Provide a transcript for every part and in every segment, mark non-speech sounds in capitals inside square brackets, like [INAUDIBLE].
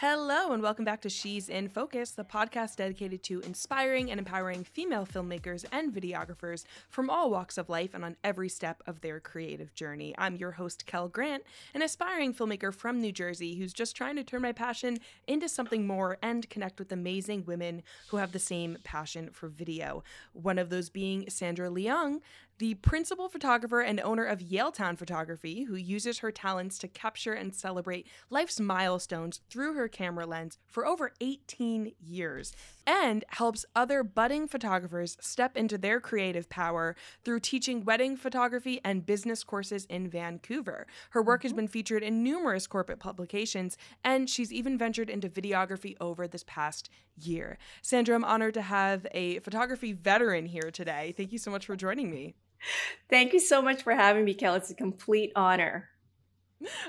Hello, and welcome back to She's in Focus, the podcast dedicated to inspiring and empowering female filmmakers and videographers from all walks of life and on every step of their creative journey. I'm your host, Kel Grant, an aspiring filmmaker from New Jersey who's just trying to turn my passion into something more and connect with amazing women who have the same passion for video. One of those being Sandra Leung, the principal photographer and owner of Yaletown Photography, who uses her talents to capture and celebrate life's milestones through her camera lens for over 18 years, and helps other budding photographers step into their creative power through teaching wedding photography and business courses in Vancouver. Her work has mm-hmm. been featured in numerous corporate publications, and she's even ventured into videography over this past year. Sandra, I'm honored to have a photography veteran here today. Thank you so much for joining me. Thank you so much for having me, Kel. It's a complete honor.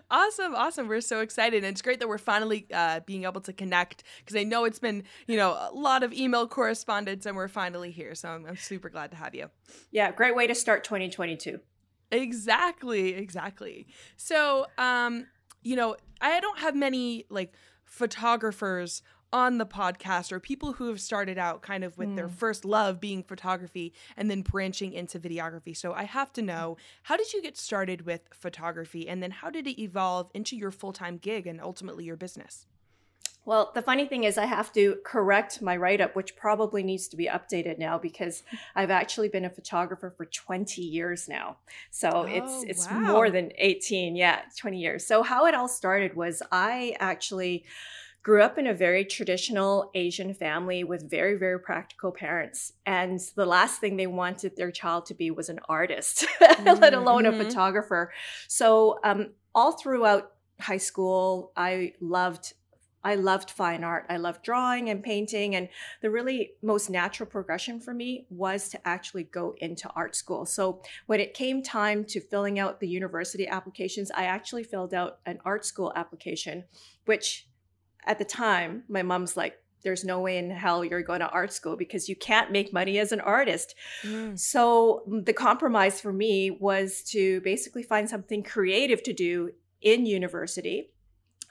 Awesome, awesome. We're so excited. And it's great that we're finally uh, being able to connect because I know it's been, you know, a lot of email correspondence and we're finally here. So I'm, I'm super glad to have you. Yeah, great way to start 2022. Exactly, exactly. So, um, you know, I don't have many like photographers on the podcast or people who have started out kind of with mm. their first love being photography and then branching into videography. So I have to know how did you get started with photography and then how did it evolve into your full time gig and ultimately your business? Well, the funny thing is, I have to correct my write up, which probably needs to be updated now because I've actually been a photographer for 20 years now. So oh, it's it's wow. more than 18, yeah, 20 years. So how it all started was I actually grew up in a very traditional Asian family with very, very practical parents. And the last thing they wanted their child to be was an artist, [LAUGHS] mm-hmm. let alone a mm-hmm. photographer. So, um, all throughout high school, I loved I loved fine art. I loved drawing and painting. And the really most natural progression for me was to actually go into art school. So when it came time to filling out the university applications, I actually filled out an art school application, which at the time, my mom's like, there's no way in hell you're going to art school because you can't make money as an artist. Mm. So the compromise for me was to basically find something creative to do in university.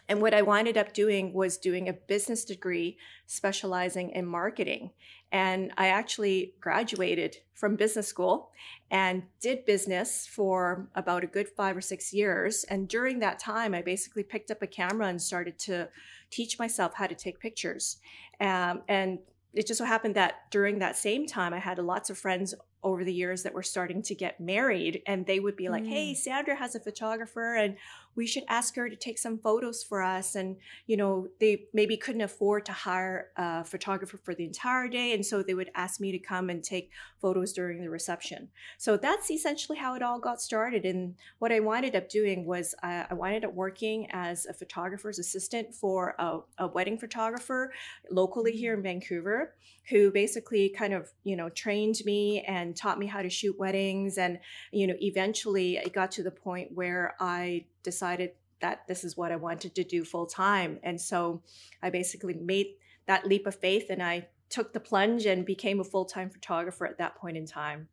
And what I winded up doing was doing a business degree specializing in marketing. And I actually graduated from business school and did business for about a good five or six years. And during that time, I basically picked up a camera and started to teach myself how to take pictures. Um, and it just so happened that during that same time, I had lots of friends over the years that were starting to get married and they would be like, mm. "Hey, Sandra has a photographer and we should ask her to take some photos for us." And you know, they maybe couldn't afford to hire a photographer for the entire day and so they would ask me to come and take photos during the reception. So that's essentially how it all got started and what I wound up doing was uh, I wound up working as a photographer's assistant for a, a wedding photographer locally here in Vancouver who basically kind of, you know, trained me and and taught me how to shoot weddings. And, you know, eventually it got to the point where I decided that this is what I wanted to do full time. And so I basically made that leap of faith and I took the plunge and became a full time photographer at that point in time.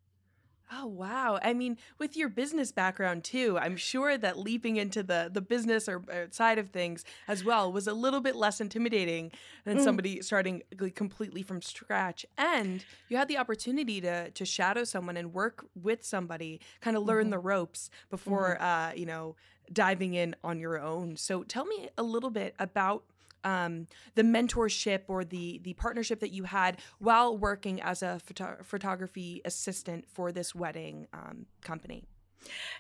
Oh wow. I mean, with your business background too, I'm sure that leaping into the the business or, or side of things as well was a little bit less intimidating than mm. somebody starting completely from scratch. And you had the opportunity to to shadow someone and work with somebody, kind of learn mm-hmm. the ropes before mm-hmm. uh, you know, diving in on your own. So tell me a little bit about um, the mentorship or the the partnership that you had while working as a photo- photography assistant for this wedding um, company?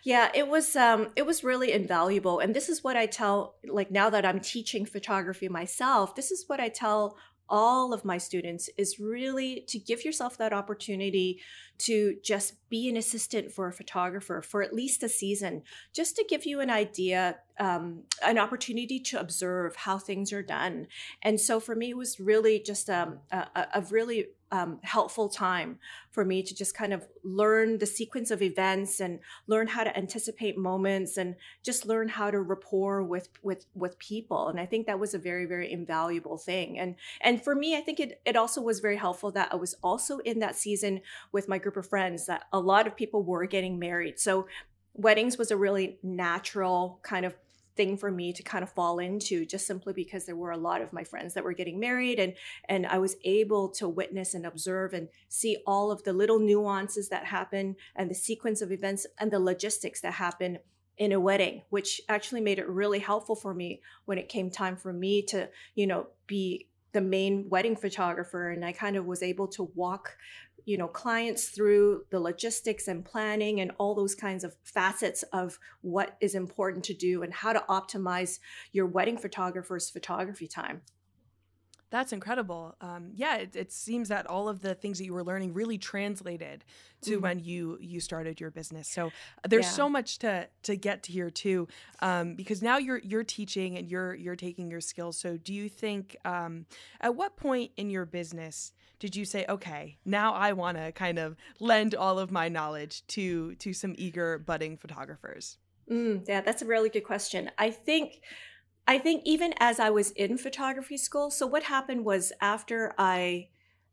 Yeah, it was um it was really invaluable and this is what I tell like now that I'm teaching photography myself, this is what I tell all of my students is really to give yourself that opportunity to just be an assistant for a photographer for at least a season, just to give you an idea, um, an opportunity to observe how things are done. And so for me, it was really just um, a, a really um, helpful time for me to just kind of learn the sequence of events and learn how to anticipate moments and just learn how to rapport with with with people and i think that was a very very invaluable thing and and for me i think it it also was very helpful that i was also in that season with my group of friends that a lot of people were getting married. So weddings was a really natural kind of thing for me to kind of fall into just simply because there were a lot of my friends that were getting married and and I was able to witness and observe and see all of the little nuances that happen and the sequence of events and the logistics that happen in a wedding which actually made it really helpful for me when it came time for me to you know be the main wedding photographer and I kind of was able to walk you know clients through the logistics and planning and all those kinds of facets of what is important to do and how to optimize your wedding photographer's photography time that's incredible. Um, yeah, it, it, seems that all of the things that you were learning really translated to mm-hmm. when you you started your business. So there's yeah. so much to to get to here too, um, because now you're you're teaching and you're you're taking your skills. So do you think um, at what point in your business did you say, okay, now I want to kind of lend all of my knowledge to to some eager budding photographers? Mm, yeah, that's a really good question. I think. I think even as I was in photography school, so what happened was after I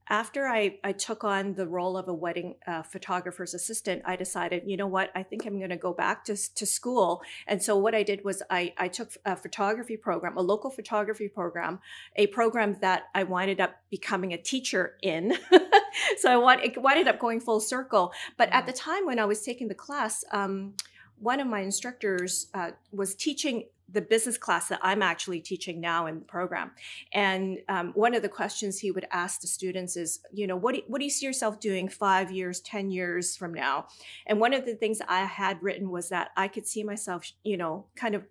after I, I took on the role of a wedding uh, photographer's assistant, I decided, you know what, I think I'm going to go back to, to school. And so what I did was I, I took a photography program, a local photography program, a program that I winded up becoming a teacher in. [LAUGHS] so I want, it winded up going full circle. But at mm. the time when I was taking the class, um, one of my instructors uh, was teaching the business class that I'm actually teaching now in the program. And um, one of the questions he would ask the students is, you know, what do, what do you see yourself doing five years, 10 years from now? And one of the things I had written was that I could see myself, you know, kind of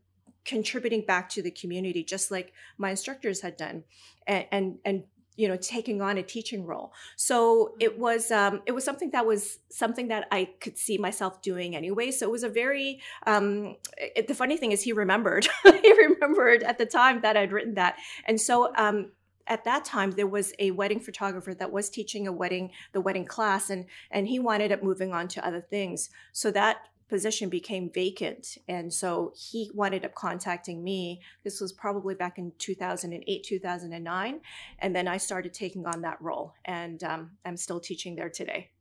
contributing back to the community, just like my instructors had done. And, and, and you know taking on a teaching role. So it mm-hmm. was um, it was something that was something that i could see myself doing anyway. So it was a very um, it, the funny thing is he remembered. [LAUGHS] He remembered at the time that i'd written that. And so um, at that time there was a wedding photographer that was teaching a wedding the wedding class and and he wanted up moving on to other things. So that position became vacant. And so he wanted up contacting me. This was probably back in 2008, 2009. And then I started taking on that role. And um, I'm still teaching there today.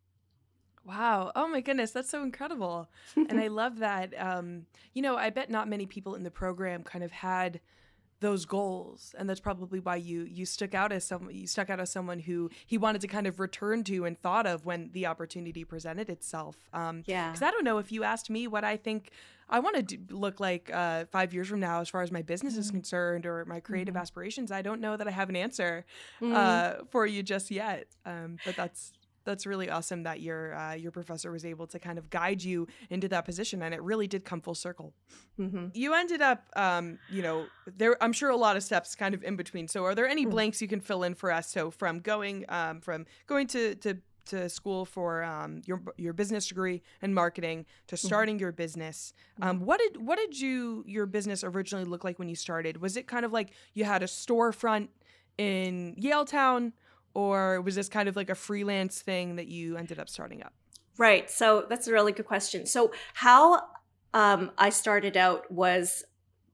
Wow. Oh my goodness. That's so incredible. and I [LAUGHS] love that. Um, you know, I bet not many people in the program kind of had those goals and that's probably why you you stuck out as some you stuck out as someone who he wanted to kind of return to and thought of when the opportunity presented itself um yeah because i don't know if you asked me what i think i want to look like uh five years from now as far as my business mm-hmm. is concerned or my creative mm-hmm. aspirations i don't know that i have an answer mm-hmm. uh for you just yet um but that's that's really awesome that your uh, your professor was able to kind of guide you into that position, and it really did come full circle. Mm-hmm. You ended up, um, you know, there. I'm sure a lot of steps kind of in between. So, are there any mm-hmm. blanks you can fill in for us? So, from going um, from going to to to school for um, your your business degree and marketing to mm-hmm. starting mm-hmm. your business. Um, what did what did you your business originally look like when you started? Was it kind of like you had a storefront in Yaletown? Or was this kind of like a freelance thing that you ended up starting up? Right. So that's a really good question. So how um, I started out was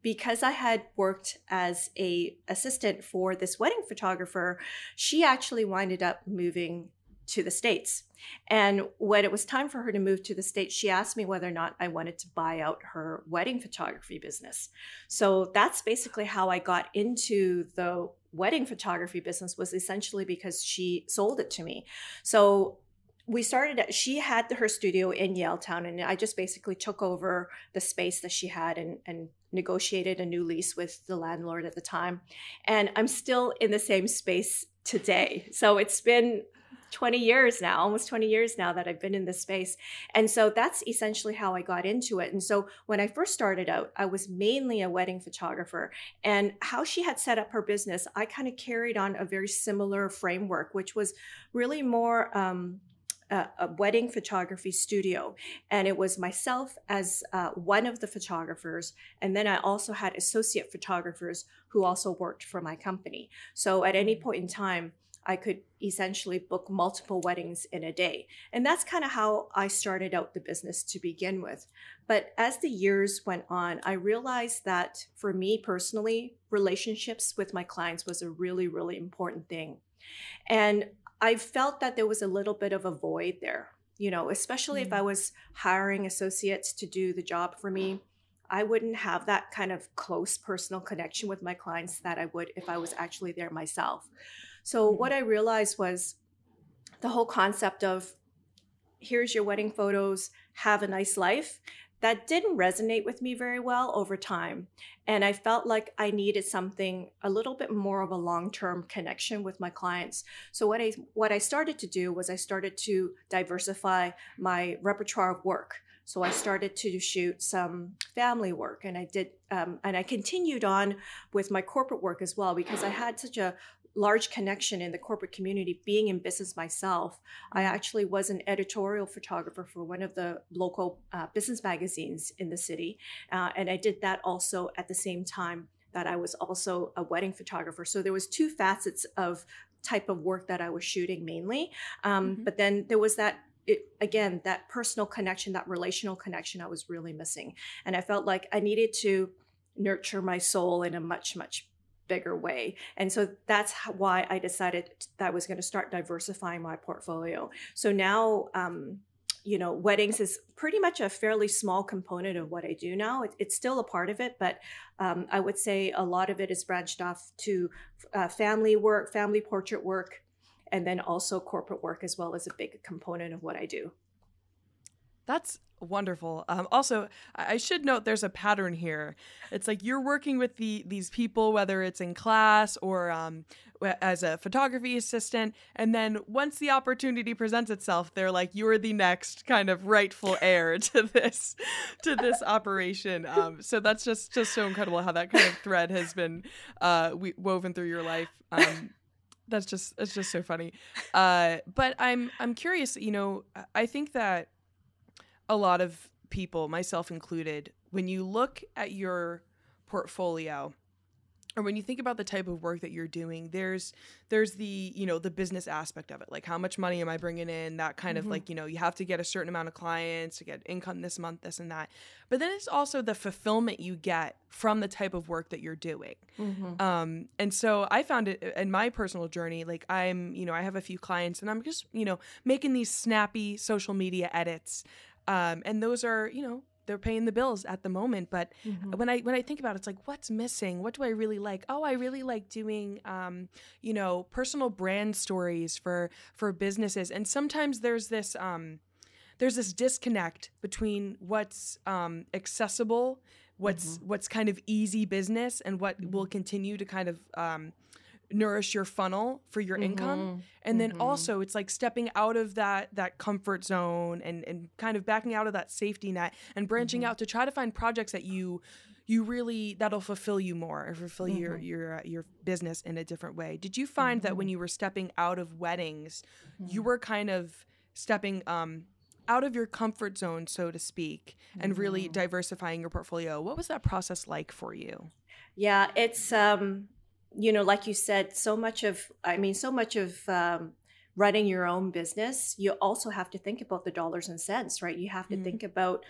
because I had worked as a assistant for this wedding photographer. She actually winded up moving to the states. And when it was time for her to move to the States, she asked me whether or not I wanted to buy out her wedding photography business. So that's basically how I got into the wedding photography business was essentially because she sold it to me. So we started she had her studio in Yaletown and I just basically took over the space that she had and, and negotiated a new lease with the landlord at the time. And I'm still in the same space today. So it's been 20 years now, almost 20 years now that I've been in this space. And so that's essentially how I got into it. And so when I first started out, I was mainly a wedding photographer. And how she had set up her business, I kind of carried on a very similar framework, which was really more. Um, a, wedding photography studio. And it was myself as uh, one of the photographers. And then I also had associate photographers who also worked for my company. So at any point in time, I could essentially book multiple weddings in a day. And that's kind of how I started out the business to begin with. But as the years went on, I realized that for me personally, relationships with my clients was a really, really important thing. And I felt that there was a little bit of a void there, you know, especially mm-hmm. if I mm. was hiring associates to do the job for me. I wouldn't have that kind of close personal connection with my clients that I would if I was actually there myself. So, mm-hmm. what I realized was the whole concept of here's your wedding photos, have a nice life. That didn't resonate with me very well over time. And I felt like I needed something a little bit more of a long-term connection with my clients. So what I what I started to do was I started to diversify my repertoire of work. So I started to shoot some family work, and I did, um, and I continued on with my corporate work as well because I had such a large connection in the corporate community being in business myself i actually was an editorial photographer for one of the local uh, business magazines in the city uh, and i did that also at the same time that i was also a wedding photographer so there was two facets of type of work that i was shooting mainly um, mm-hmm. but then there was that it, again that personal connection that relational connection i was really missing and i felt like i needed to nurture my soul in a much much bigger way. And so that's why i decided that i was going to start diversifying my portfolio. So now um, you know weddings is pretty much a fairly small component of what i do now. It, it's still a part of it but um, i would say a lot of it is branched off to uh, family work family portrait work and then also corporate work as well as a big component of what I do. That's wonderful. Um, also, I should note there's a pattern here. It's like you're working with the these people, whether it's in class or um, as a photography assistant, and then once the opportunity presents itself, they're like, "You're the next kind of rightful heir [LAUGHS] to this to this operation." Um, so that's just just so incredible how that kind of thread has been uh, woven through your life. Um, that's just it's just so funny. Uh, but I'm I'm curious. You know, I think that a lot of people, myself included, when you look at your portfolio or when you think about the type of work that you're doing there's there's the you know the business aspect of it like how much money am i bringing in that kind mm-hmm. of like you know you have to get a certain amount of clients to get income this month this and that but then it's also the fulfillment you get from the type of work that you're doing mm-hmm. um, and so i found it in my personal journey like i'm you know i have a few clients and i'm just you know making these snappy social media edits um, and those are you know they're paying the bills at the moment but mm-hmm. when i when i think about it it's like what's missing what do i really like oh i really like doing um, you know personal brand stories for for businesses and sometimes there's this um, there's this disconnect between what's um, accessible what's mm-hmm. what's kind of easy business and what mm-hmm. will continue to kind of um, nourish your funnel for your mm-hmm. income and then mm-hmm. also it's like stepping out of that that comfort zone and and kind of backing out of that safety net and branching mm-hmm. out to try to find projects that you you really that'll fulfill you more or fulfill your mm-hmm. your uh, your business in a different way did you find that when mm-hmm. you were stepping out of weddings you mm-hmm. were kind of stepping um out of your comfort zone so to speak and really diversifying your portfolio what was that process like for you yeah it's um you know, like you said, so much of, I mean, so much of um, running your own business, you also have to think about the dollars and cents, right? You have to mm think about,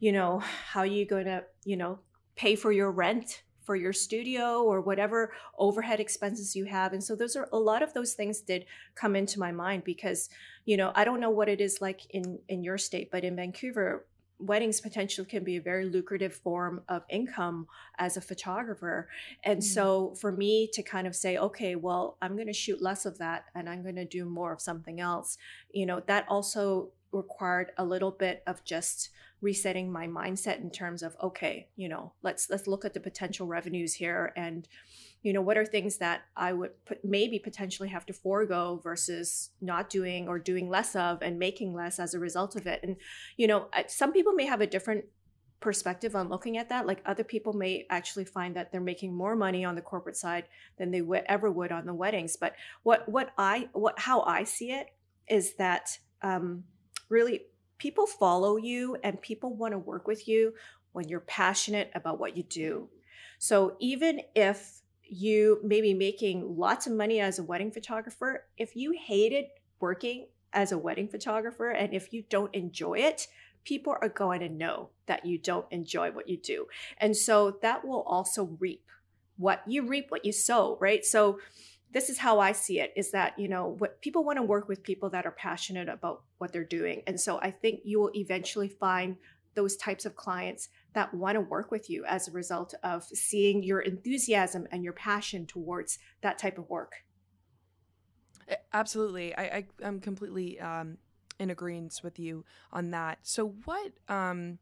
you know, how you're going to, you know, pay for your rent for your studio or whatever overhead expenses you have and so those are a lot of those things did come into my mind because you know i don't know what it is like in in your state but in vancouver weddings potentially can be a very lucrative form of income as a photographer. And mm-hmm. so for me to kind of say, okay, well, I'm going to shoot less of that and I'm going to do more of something else, you know, that also required a little bit of just resetting my mindset in terms of okay you know let's let's look at the potential revenues here and you know what are things that i would put, maybe potentially have to forego versus not doing or doing less of and making less as a result of it? And you know some people may have a different perspective on looking at that. Like other people may actually find that they're making more money on the corporate side than they would ever would on the weddings. But what what i what how i see it is that um really people follow you and people want to work with you when you're passionate about what you do. So even if you may be making lots of money as a wedding photographer, if you hated working as a wedding photographer and if you don't enjoy it, people are going to know that you don't enjoy what you do. And so that will also reap what you reap what you sow, right? So this is how I see it is that, you know, what people want to work with people that are passionate about what they're doing. And so I think you will eventually find those types of clients that want to work with you as a result of seeing your enthusiasm and your passion towards that type of work. Absolutely. I, I am completely um, in agreement with you on that. So what um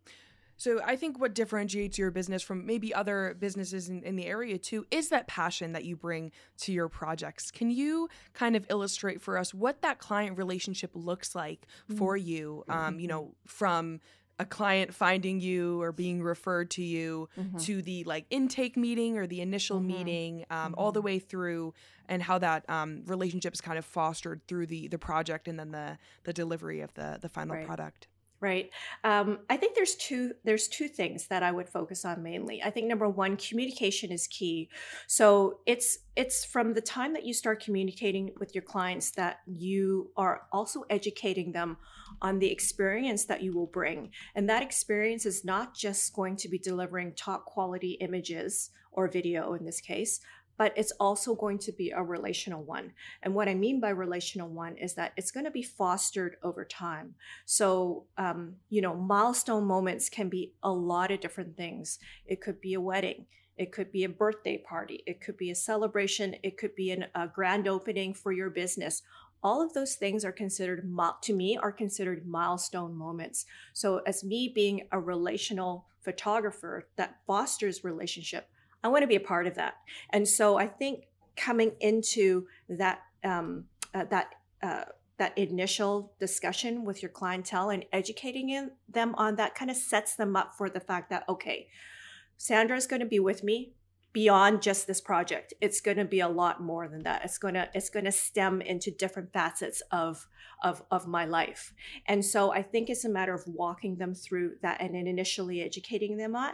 so I think what differentiates your business from maybe other businesses in, in, the area too is that passion that you bring to your projects. Can you kind of illustrate for us what that client relationship looks like mm-hmm. for you? Um, you know, from a client finding you or being referred to you mm-hmm. to the like intake meeting or the initial mm-hmm. meeting um, mm-hmm. all the mm-hmm. way through and how that um, relationship is kind of fostered through the the project and then the the delivery of the the final right. product right? Um, i think there's two there's two things that i would focus on mainly. I think number one communication is key. So it's it's from the time that you start communicating with your clients that you are also educating them on the experience that you will bring. And that experience is not just going to be delivering top quality images or video in this case but it's also going to be a relational one. And what I mean by relational one is that it's going to be fostered over time. So, um, you know, milestone moments can be a lot of different things. It could be a wedding. It could be a birthday party. It could be a celebration. It could be an, a grand opening for your business. All of those things are considered, to me, are considered milestone moments. So, as me being a relational photographer that fosters relationship, I want to be a part of that. And so I think coming into that um, uh, that uh, that initial discussion with your clientele and educating in, them on that kind of sets them up for the fact that okay, Sandra is going to be with me beyond just this project it's going to be a lot more than that. It's going to it's going to stem into different facets of of of my life. And so i think it's a matter of walking them through that and then initially educating them on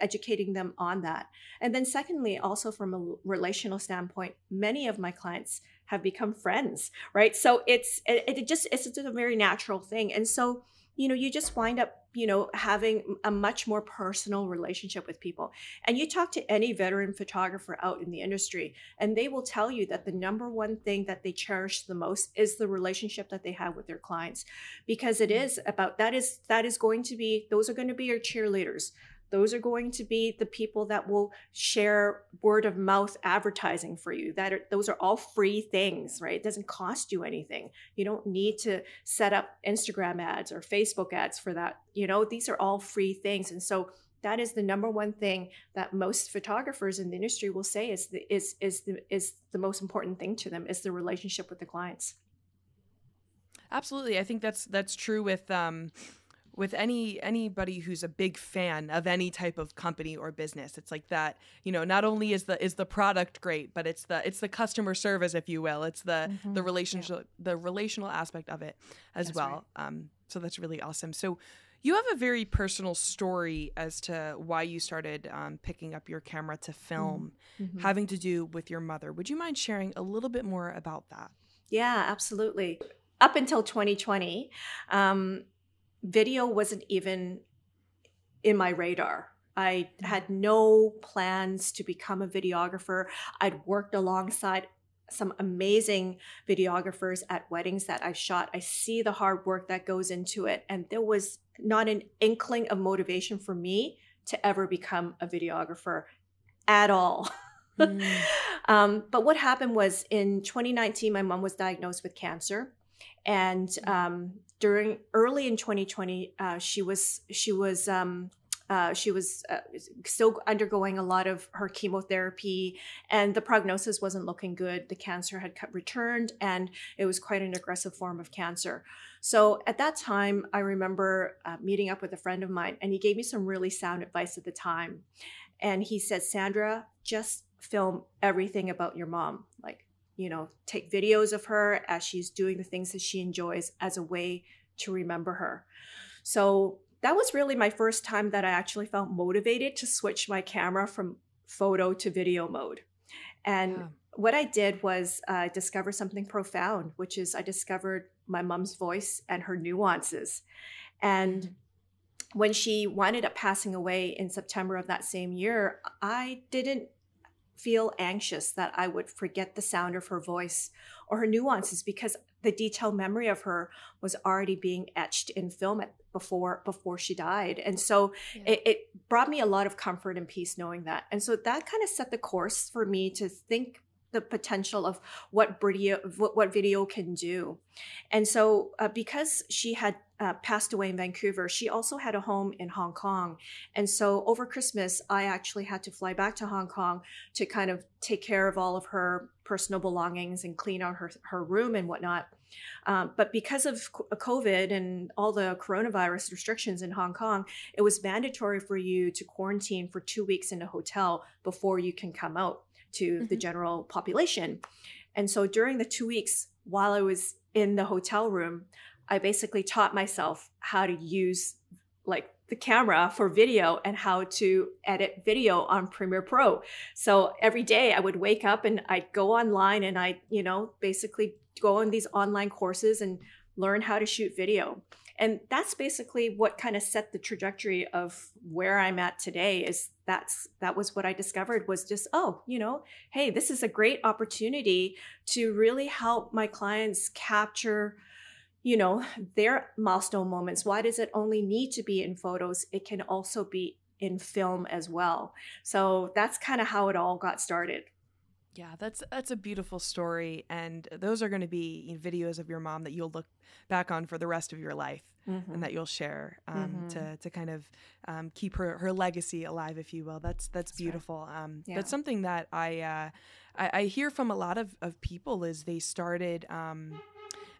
educating them on that. And then secondly also from a relational standpoint many of my clients have become friends right? So it's it, it just it's just a very natural thing. And so you know you just wind up you know having a much more personal relationship with people and you talk to any veteran photographer out in the industry and they will tell you that the number one thing that they cherish the most is the relationship that they have with their clients because it mm. about that is that is going to be those are going to be your cheerleaders those are going to be the people that will share word of mouth advertising for you. That are those are all free things right? It doesn't cost you anything. You don't need to set up instagram ads or facebook ads for that. You know these are all free things. And so that is the number one thing that most photographers in the industry will say is the, is is the is the most important thing to them is the relationship with the clients. Absolutely. I think that's that's true with um with any anybody who's a big fan of any type of company or business it's like that you know not only is the is the product great but it's the it's the customer service if you will it's the mm-hmm. the relationship yeah. the relational aspect of it as that's well right. um so that's really awesome so you have a very personal story as to why you started um, picking up your camera to film mm-hmm. having to do with your mother would you mind sharing a little bit more about that yeah absolutely up until 2020 um, video wasn't even in my radar. I mm-hmm. had no plans to become a videographer. I'd worked alongside some amazing videographers at weddings that I've shot. I see the hard work that goes into it. And there was not an inkling of motivation for me to ever become a videographer at all. Mm. [LAUGHS] um, but what happened was in 2019, my mom was diagnosed with cancer. And mm. um, during early in 2020, uh, she was she was um, uh, she was uh, still undergoing a lot of her chemotherapy, and the prognosis wasn't looking good. The cancer had returned, and it was quite an aggressive form of cancer. So at that time, I remember uh, meeting up with a friend of mine, and he gave me some really sound advice at the time. And he said, Sandra, just film everything about your mom. You know, take videos of her as she's doing the things that she enjoys as a way to remember her. So that was really my first time that I actually felt motivated to switch my camera from photo to video mode. And yeah. what I did was uh, discover something profound, which is I discovered my mom's voice and her nuances. And mm-hmm. when she winded up passing away in September of that same year, I didn't feel anxious that I would forget the sound of her voice or her nuances because the detailed memory of her was already being etched in film before before she died and so yeah. it, it brought me a lot of comfort and peace knowing that and so that kind of set the course for me to think the potential of what video what, video can do. And so uh, because she had uh, passed away in vancouver she also had a home in hong kong. And so over christmas i actually had to fly back to hong kong to kind of take care of all of her personal belongings and clean out her, her room and whatnot. Um, but because of covid and all the coronavirus restrictions in hong kong it was mandatory for you to quarantine for two weeks in a hotel before you can come out to mm-hmm. the general population. And so during the two weeks while I was in the hotel room, I basically taught myself how to use like the camera for video and how to edit video on Premiere Pro. So every day I would wake up and I'd go online and I, you know, basically go on these online courses and learn how to shoot video and that's basically what kind of set the trajectory of where i'm at today is that's that was what i discovered was just oh you know hey this is a great opportunity to really help my clients capture you know their milestone moments. Why does it only need to be in photos? It can also be in film as well. So that's kind of how it all got started yeah, that's that's a beautiful story, and those are going to be videos of your mom that you'll look back on for the rest of your life, mm-hmm. and that you'll share um, mm-hmm. to to kind of um, keep her her legacy alive, if you will. That's that's, that's beautiful. Right. Um, yeah. That's something that I, uh, I, I hear from a lot of of people is they started. Um,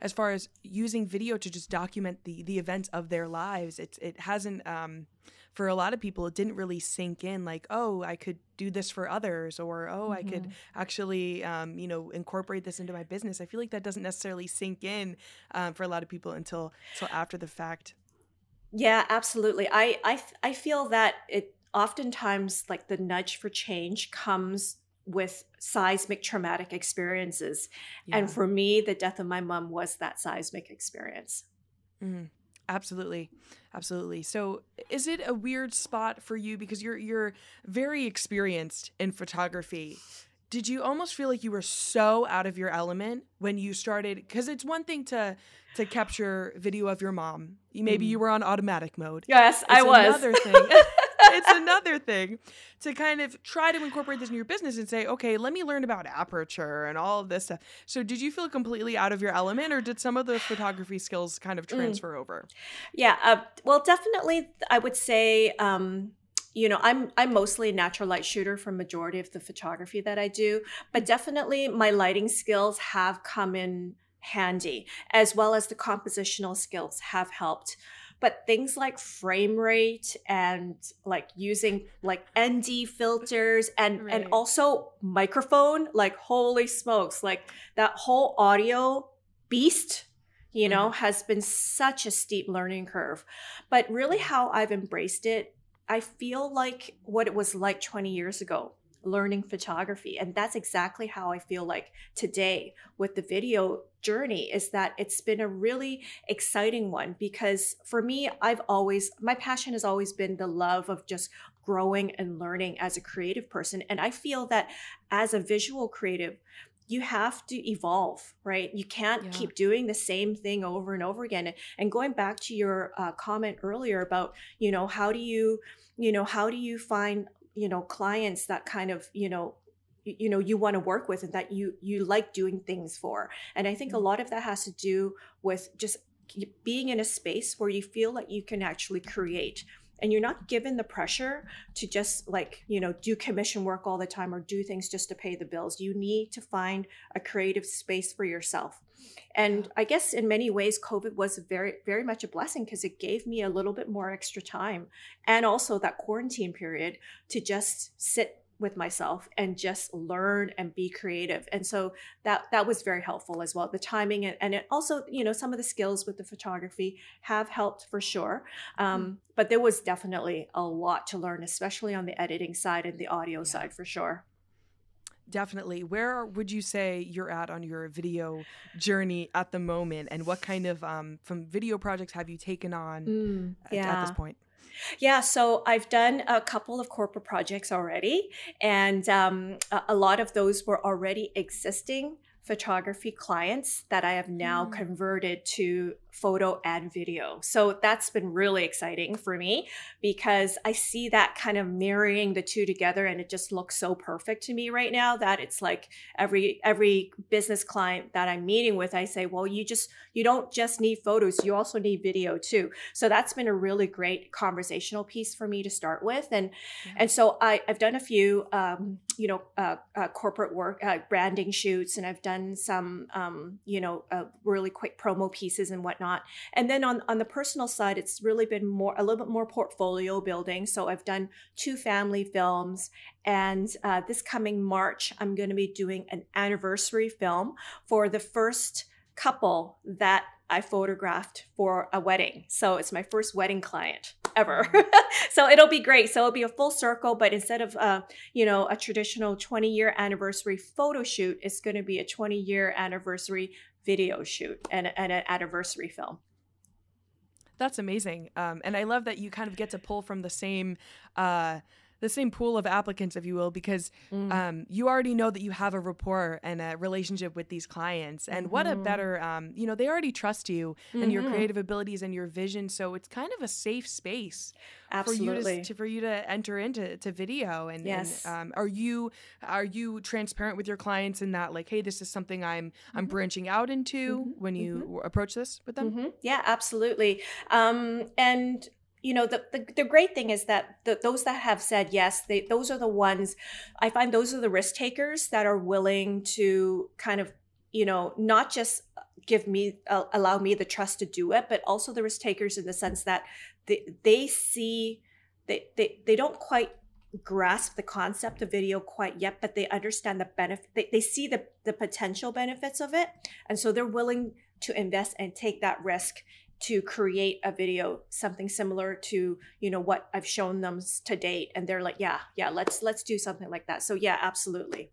as far as using video to just document the the events of their lives, it it hasn't um, for a lot of people, it didn't really sink in like, oh, I could do this for others, or oh, mm-hmm. I could mm-hmm. actually, um, you know, incorporate this into my business. I feel like that doesn't necessarily sink in um, for a lot of people until until after the fact. Yeah, absolutely. I I I feel that it oftentimes like the nudge for change comes with seismic traumatic experiences. Yeah. And for me, the death of my mom was that seismic experience. Mm. Absolutely. Absolutely. So, is it a weird spot for you because you're you're very experienced in photography? Did you almost feel like you were so out of your element when you started cuz it's one thing to to capture video of your mom. Maybe mm. you were on automatic mode. Yes, it's I was. Another thing. [LAUGHS] it's another thing to kind of try to incorporate this in your business and say, okay, let me learn about aperture and all of this stuff. So, did you feel completely out of your element, or did some of those photography skills kind of mm. transfer mm. over? Yeah, uh, well, definitely, I would say. Um, you know i'm i'm mostly a natural light shooter for majority of the photography that i do but mm. definitely my lighting skills have come in handy as well as the compositional skills have helped but things like frame rate and like using like nd filters and right. and also microphone like holy smokes like that whole audio beast you know mm-hmm. has been such a steep learning curve but really how i've embraced it i feel like what it was like 20 years ago learning photography. And that's exactly how I feel like today with the video journey is that it's been a really exciting one because for me, I've always, my passion has always been the love of just growing and learning as a creative person. And I feel that as a visual creative, you have to evolve, right? You can't yeah. keep doing the same thing over and over again. And going back to your uh, comment earlier about, you know, how do you, you know, how do you find you know clients that kind of you know you know you want to work with and that you you like doing things for. And i think a mm-hmm. lot of that has to do with just being in a space where you feel like you can actually create and you're not given the pressure to just like you know do commission work all the time or do things just to pay the bills. You need to find a creative space for yourself and i guess in many ways covid was very very much a blessing because it gave me a little bit more extra time and also that quarantine period to just sit with myself and just learn and be creative and so that that was very helpful as well the timing and, and it also you know some of the skills with the photography have helped for sure um, mm-hmm. but there was definitely a lot to learn especially on the editing side and the audio yeah. side for sure definitely where would you say you're at on your video journey at the moment and what kind of um, from video projects have you taken on mm, yeah. at, at this point yeah, so I've done a couple of corporate projects already, and um, a lot of those were already existing photography clients that I have now mm. converted to photo and video. So that's been really exciting for me because I see that kind of marrying the two together and it just looks so perfect to me right now that it's like every every business client that I'm meeting with I say, "Well, you just you don't just need photos, you also need video too." So that's been a really great conversational piece for me to start with and and so I I've done a few um, you know uh, uh, corporate work uh, branding shoots and I've done some um, you know uh, really quick promo pieces and whatnot whatnot. And then on, on the personal side, it's really been more, a little bit more portfolio building. So I've done two family films. And uh, this coming March, I'm going to be doing an anniversary film for the first couple that I photographed for a wedding. So it's my first wedding client ever. [LAUGHS] so it'll be great. So it'll be a full circle, but instead of uh, you know, a traditional 20 year anniversary photo shoot, it's going to be a 20 year anniversary video shoot and, and an anniversary film. That's amazing. Um, and I love that you kind of get to pull from the same uh, the same pool of applicants, if you will, because mm. um, you already know that you have a rapport and a relationship with these clients. And mm-hmm. what a mm-hmm. better, um, you know, they already trust you mm-hmm. and your mm-hmm. creative abilities and your vision. So it's kind of a safe space Absolutely. for you to, to for you to enter into to video. And, yes. And, um, are you are you transparent with your clients in that like, hey, this is something I'm I'm mm-hmm. branching out into mm-hmm. when you approach this with them? Yeah, absolutely. Um, and you know the, the, the great thing is that the, those that have said yes they, those are the ones i find those are the risk takers that are willing to kind of you know not just give me uh, allow me the trust to do it but also the risk takers in the sense that they, they see they, they they don't quite grasp the concept of video quite yet but they understand the benefit they, they see the the potential benefits of it. And so they're willing to invest and take that risk to create a video something similar to you know what i've shown them to date and they're like yeah yeah let's let's do something like that so yeah absolutely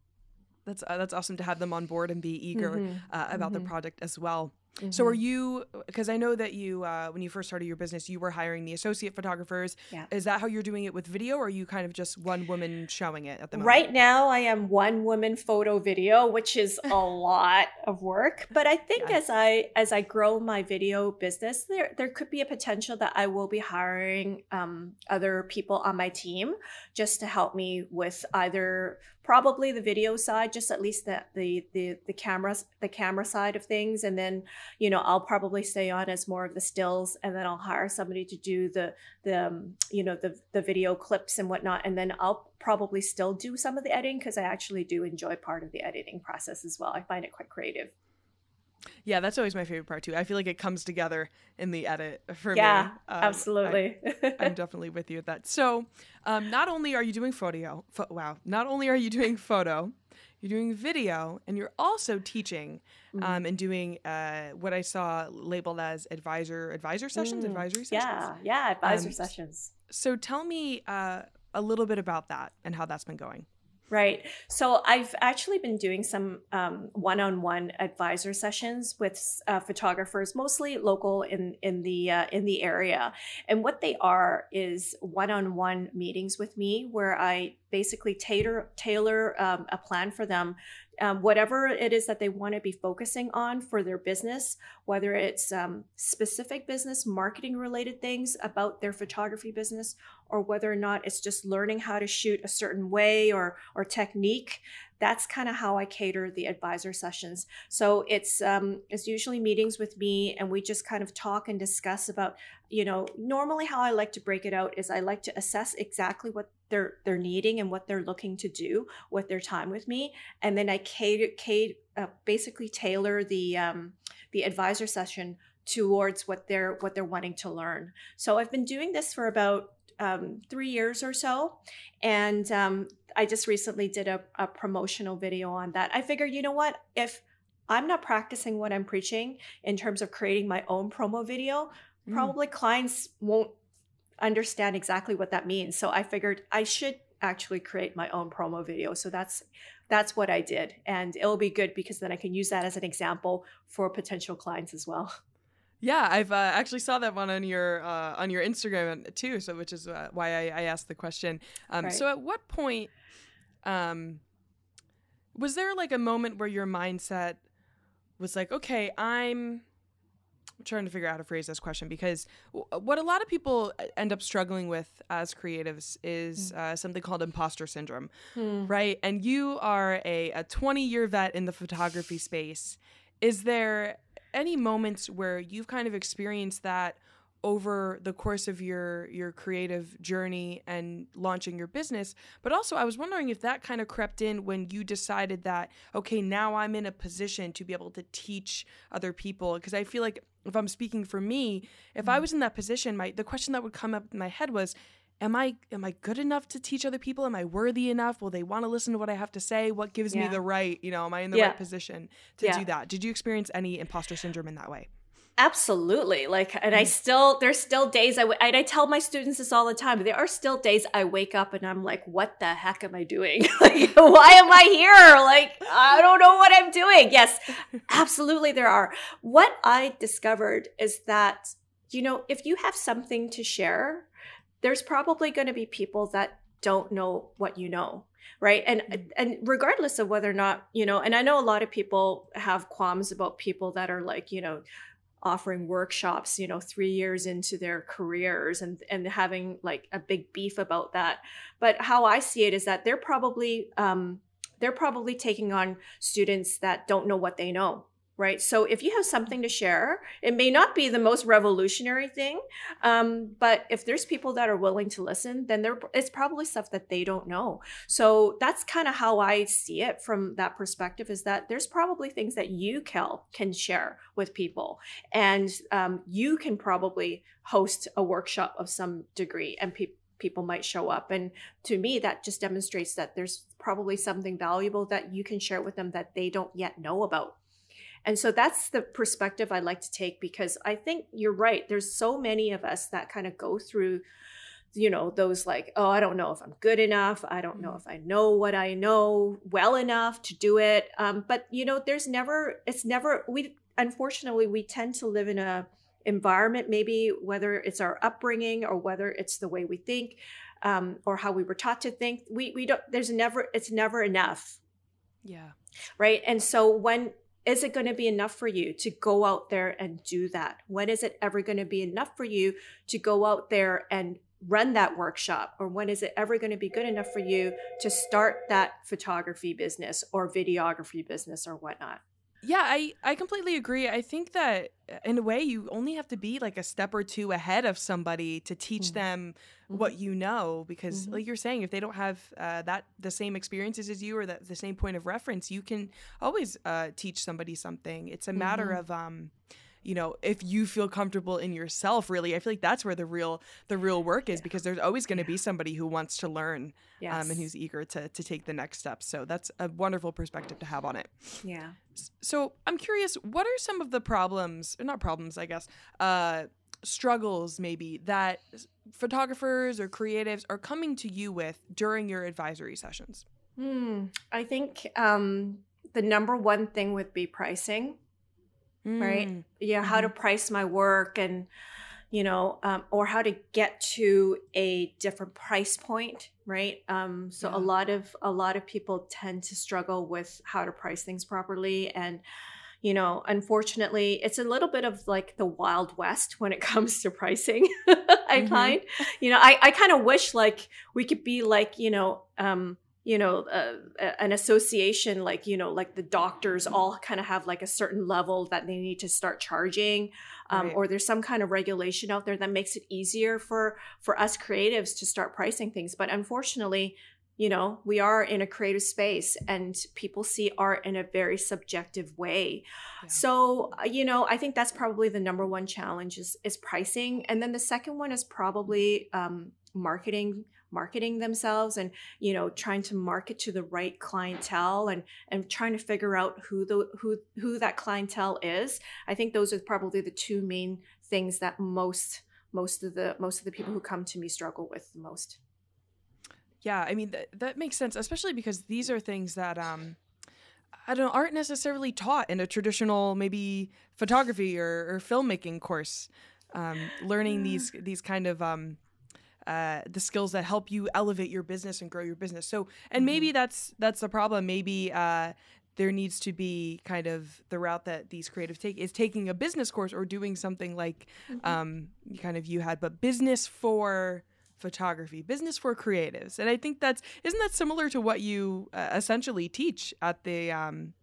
that's uh, that's awesome to have them on board and be eager mm-hmm. uh, about mm-hmm. the project as well Mm-hmm. So are you because I know that you uh, when you first started your business you were hiring the associate photographers. Yeah. Is that how you're doing it with video or are you kind of just one woman showing it at the moment? Right now I am one woman photo video, which is a [LAUGHS] lot of work. But I think yeah. as I as I grow my video business, there there could be a potential that I will be hiring um, other people on my team just to help me with either probably the video side, just at least the the the, the cameras the camera side of things, and then you know I'll probably stay on as more of the stills, and then I'll hire somebody to do the the um, you know the the video clips and whatnot, and then I'll probably still do some of the editing because I actually do enjoy part of the editing process as well. I find it quite creative. Yeah, that's always my favorite part too. I feel like it comes together in the edit for yeah, me. Yeah, um, absolutely. [LAUGHS] I, am definitely with you at that. So, um, not only are you doing photo, fo- wow, not only are you doing photo, you're doing video, and you're also teaching mm-hmm. um, and doing uh, what I saw labeled as advisor advisor sessions, mm, advisory sessions. Yeah, yeah, advisor um, sessions. So, tell me uh, a little bit about that and how that's been going. Right. So I've actually been doing some um, one-on-one advisor sessions with uh, photographers, mostly local in in the uh, in the area. And what they are is one-on-one meetings with me, where I basically tailor tailor um, a plan for them um, whatever it is that they want to be focusing on for their business, whether it's um, specific business marketing related things about their photography business, or whether or not it's just learning how to shoot a certain way or or technique. That's kind of how I cater the advisor sessions. So it's um, it's usually meetings with me, and we just kind of talk and discuss about you know normally how I like to break it out is I like to assess exactly what they're they're needing and what they're looking to do with their time with me. And then i cater, cater uh, basically tailor the um, the advisor session towards what they're what they're wanting to learn. So i've been doing this for about um, three years or so. And um, i just recently did a, a promotional video on that. I figured you know what? If i'm not practicing what i'm preaching in terms of creating my own promo video mm. probably clients won't understand exactly what that means. So I figured I should actually create my own promo video. So that's that's what I did, and it'll be good because then I can use that as an example for potential clients as well. [LAUGHS] Yeah, I've uh, actually saw that one on your uh, on your Instagram too. So which is uh, why I, I, asked the question. Um, right. So at what point um, was there like a moment where your mindset was like, okay, I'm trying to figure out how to phrase this question because what a lot of people end up struggling with as creatives is mm. uh, something called imposter syndrome, mm. right? And you are a, a 20 year vet in the photography space. Is there any moments where you've kind of experienced that? Over the course of your your creative journey and launching your business but also I was wondering if that kind of crept in when you decided that okay now I'm in a position to be able to teach other people because I feel like if I'm speaking for me if I mm-hmm. was in that position my the question that would come up in my head was am I am I good enough to teach other people am I worthy enough will they want to listen to what I have to say what gives yeah. me the right you know am I in the yeah. right position to yeah. do that did you experience any imposter syndrome in that way Absolutely. Like, and I mm. still, there's still days I, and I tell my students this all the time. There are still days I wake up and I'm like, what the heck am I doing? [LAUGHS] like, why am I here? Like, I don't know what I'm doing. Yes, absolutely there are. What I discovered is that, you know, if you have something to share, there's probably going to be people that don't know what you know right and mm. and regardless of whether or not you know and i know a lot of people have qualms about people that are like you know offering workshops you know 3 years into their careers and and having like a big beef about that. But how i see it is that they're probably um they're probably taking on students that don't know what they know right? So if you have something to share, it may not be the most revolutionary thing, um, but if there's people that are willing to listen, then there it's probably stuff that they don't know. So that's kind of how I see it from that perspective. Is that there's probably things that you, Kel, can share with people, and um, you can probably host a workshop of some degree, and people people might show up. And to me, that just demonstrates that there's probably something valuable that you can share with them that they don't yet know about. And so that's the perspective I like to take because I think you're right. There's so many of us that kind of go through, you know, those like, oh, I don't know if I'm good enough. I don't know mm-hmm. if I know what I know well enough to do it. Um, but, you know, there's never, it's never, we, unfortunately, we tend to live in a, environment maybe whether it's our upbringing or whether it's the way we think um, or how we were taught to think we we don't there's never it's never enough yeah right and so when is it going to be enough for you to go out there and do that? When is it ever going to be enough for you to go out there and run that workshop? Or when is it ever going to be good enough for you to start that photography business or videography business or whatnot? Yeah, I, I completely agree. I think that uh, in a way you only have to be like a step or two ahead of somebody to teach mm-hmm. them mm-hmm. what you know because mm-hmm. like you're saying if they don't have uh, that the same experiences as you or the, the same point of reference you can always uh, teach somebody something. It's a matter mm-hmm. of um you know if you feel comfortable in yourself really i feel like that's where the real the real work is because there's always going to be somebody who wants to learn yes. um, and who's eager to to take the next step. So that's a wonderful perspective to have on it. Yeah. So i'm curious what are some of the problems or not problems i guess uh struggles maybe that photographers or creatives are coming to you with during your advisory sessions? Hmm. i think um the number one thing would be pricing mm. right? Yeah, how to mm-hmm. price my work and you know, um, or how to get to a different price point, right? Um, so yeah. a lot of a lot of people tend to struggle with how to price things properly, and you know, unfortunately, it's a little bit of like the wild west when it [LAUGHS] comes to pricing. [LAUGHS] I mm-hmm. find, you know, I I kind of wish like we could be like you know. Um, you know uh, an association like you know like the doctors all kind of have like a certain level that they need to start charging um, right. or there's some kind of regulation out there that makes it easier for for us creatives to start pricing things but unfortunately you know we are in a creative space and people see art in a very subjective way yeah. so uh, you know i think that's probably the number one challenge is, is pricing and then the second one is probably um, marketing marketing themselves and you know trying to market to the right clientele and and trying to figure out who the who who that clientele is i think those are probably the two main things that most most of the most of the people who come to me struggle with the most yeah i mean th- that makes sense especially because these are things that um I don't aren't necessarily taught in a traditional maybe photography or, or filmmaking course. Um, learning these these kind of um, uh, the skills that help you elevate your business and grow your business. So, and maybe mm-hmm. that's that's the problem. Maybe uh, there needs to be kind of the route that these creatives take is taking a business course or doing something like mm-hmm. um, kind of you had, but business for photography, business for creatives. And I think that's isn't that similar to what you uh, essentially teach at the um,